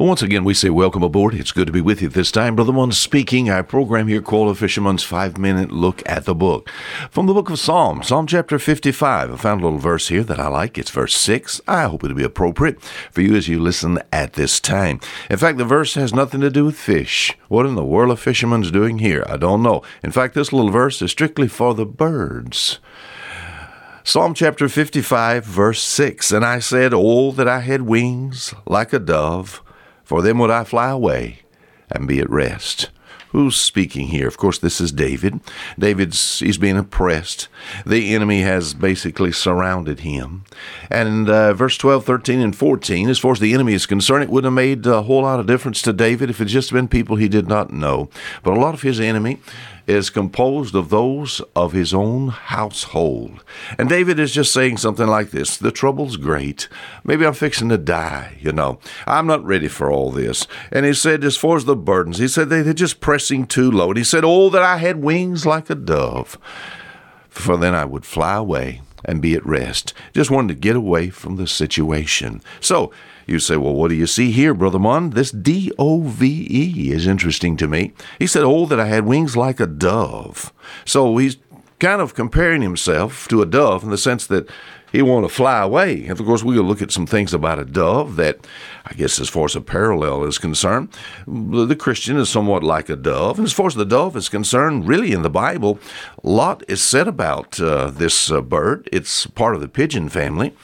Well, once again, we say welcome aboard. It's good to be with you this time. Brother One speaking. Our program here called A Fisherman's Five Minute Look at the Book. From the book of Psalm, Psalm chapter 55. I found a little verse here that I like. It's verse 6. I hope it'll be appropriate for you as you listen at this time. In fact, the verse has nothing to do with fish. What in the world are fishermen's doing here? I don't know. In fact, this little verse is strictly for the birds. Psalm chapter 55, verse 6 And I said, Oh, that I had wings like a dove for then would I fly away and be at rest. Who's speaking here? Of course, this is David. David's he's being oppressed. The enemy has basically surrounded him. And uh, verse 12, 13, and 14, as far as the enemy is concerned, it would have made a whole lot of difference to David if it just been people he did not know. But a lot of his enemy is composed of those of his own household. And David is just saying something like this The trouble's great. Maybe I'm fixing to die, you know. I'm not ready for all this. And he said, as far as the burdens, he said they're just pressing too low. And he said, Oh, that I had wings like a dove, for then I would fly away and be at rest. Just wanted to get away from the situation. So, you say, well, what do you see here, Brother Mon? This D O V E is interesting to me. He said, oh, that I had wings like a dove. So he's kind of comparing himself to a dove in the sense that he want to fly away. And of course, we'll look at some things about a dove that, I guess, as far as a parallel is concerned, the Christian is somewhat like a dove. And as far as the dove is concerned, really in the Bible, a lot is said about uh, this uh, bird. It's part of the pigeon family.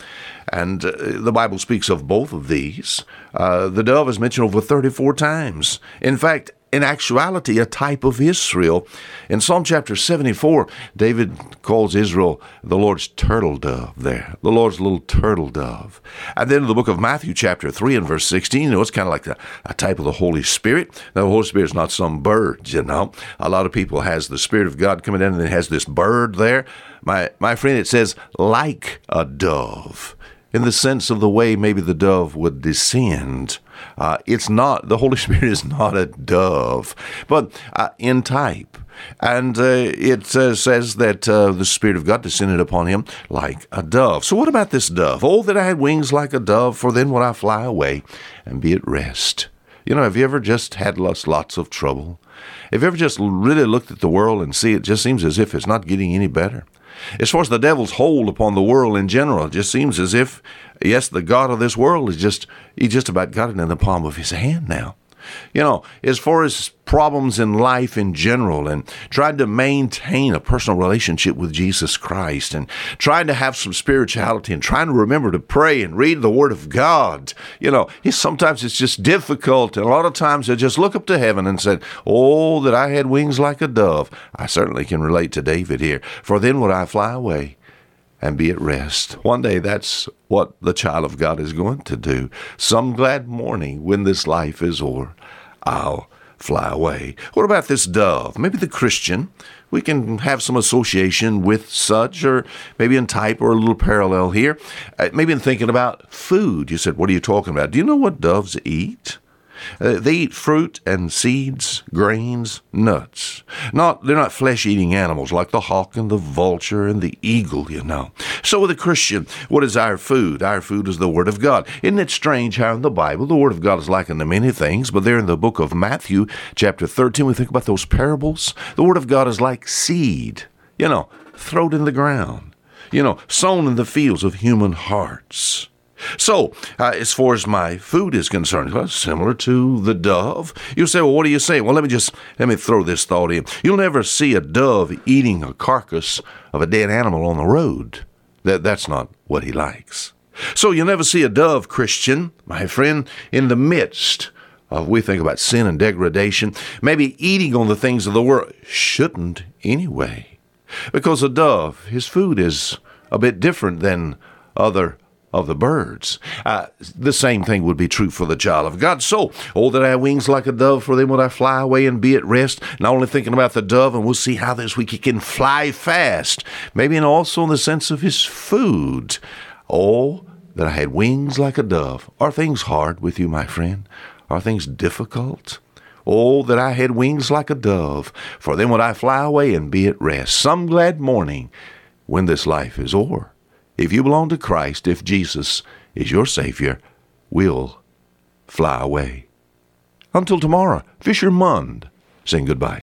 And uh, the Bible speaks of both of these. Uh, the dove is mentioned over 34 times. In fact, in actuality, a type of Israel. In Psalm chapter 74, David calls Israel the Lord's turtle dove there, the Lord's little turtle dove. And then in the book of Matthew, chapter 3 and verse 16, you know, it's kind of like a, a type of the Holy Spirit. Now, the Holy Spirit is not some bird, you know. A lot of people has the Spirit of God coming in and it has this bird there. My, my friend, it says, like a dove in the sense of the way maybe the dove would descend. Uh, it's not, the Holy Spirit is not a dove, but uh, in type. And uh, it uh, says that uh, the Spirit of God descended upon him like a dove. So, what about this dove? Oh, that I had wings like a dove, for then would I fly away and be at rest. You know, have you ever just had lots, lots of trouble? Have you ever just really looked at the world and see it just seems as if it's not getting any better? As far as the devil's hold upon the world in general, it just seems as if, yes, the God of this world is just, he just about got it in the palm of his hand now. You know, as far as problems in life in general and trying to maintain a personal relationship with Jesus Christ and trying to have some spirituality and trying to remember to pray and read the Word of God. You know, sometimes it's just difficult. And a lot of times I just look up to heaven and said, Oh, that I had wings like a dove. I certainly can relate to David here. For then would I fly away and be at rest. One day that's what the child of God is going to do. Some glad morning when this life is o'er, I'll fly away. What about this dove? Maybe the Christian. We can have some association with such, or maybe in type or a little parallel here. Uh, maybe in thinking about food. You said, What are you talking about? Do you know what doves eat? Uh, they eat fruit and seeds, grains, nuts. Not they're not flesh-eating animals like the hawk and the vulture and the eagle, you know. So with a Christian, what is our food? Our food is the Word of God. Isn't it strange how in the Bible the Word of God is likened to many things, but there in the book of Matthew, chapter 13, we think about those parables. The Word of God is like seed, you know, thrown in the ground, you know, sown in the fields of human hearts. So, uh, as far as my food is concerned, well, similar to the dove. You say, well, what do you say? Well, let me just let me throw this thought in. You'll never see a dove eating a carcass of a dead animal on the road. That that's not what he likes. So you'll never see a dove, Christian, my friend, in the midst of we think about sin and degradation, maybe eating on the things of the world. Shouldn't anyway. Because a dove, his food is a bit different than other of the birds. Uh, the same thing would be true for the child of God. So, oh, that I wings like a dove, for then would I fly away and be at rest. Not only thinking about the dove, and we'll see how this week he can fly fast, maybe and also in the sense of his food. Oh, that I had wings like a dove. Are things hard with you, my friend? Are things difficult? Oh, that I had wings like a dove, for then would I fly away and be at rest, some glad morning when this life is o'er. If you belong to Christ, if Jesus is your Savior, we'll fly away. Until tomorrow, Fisher Mund saying goodbye.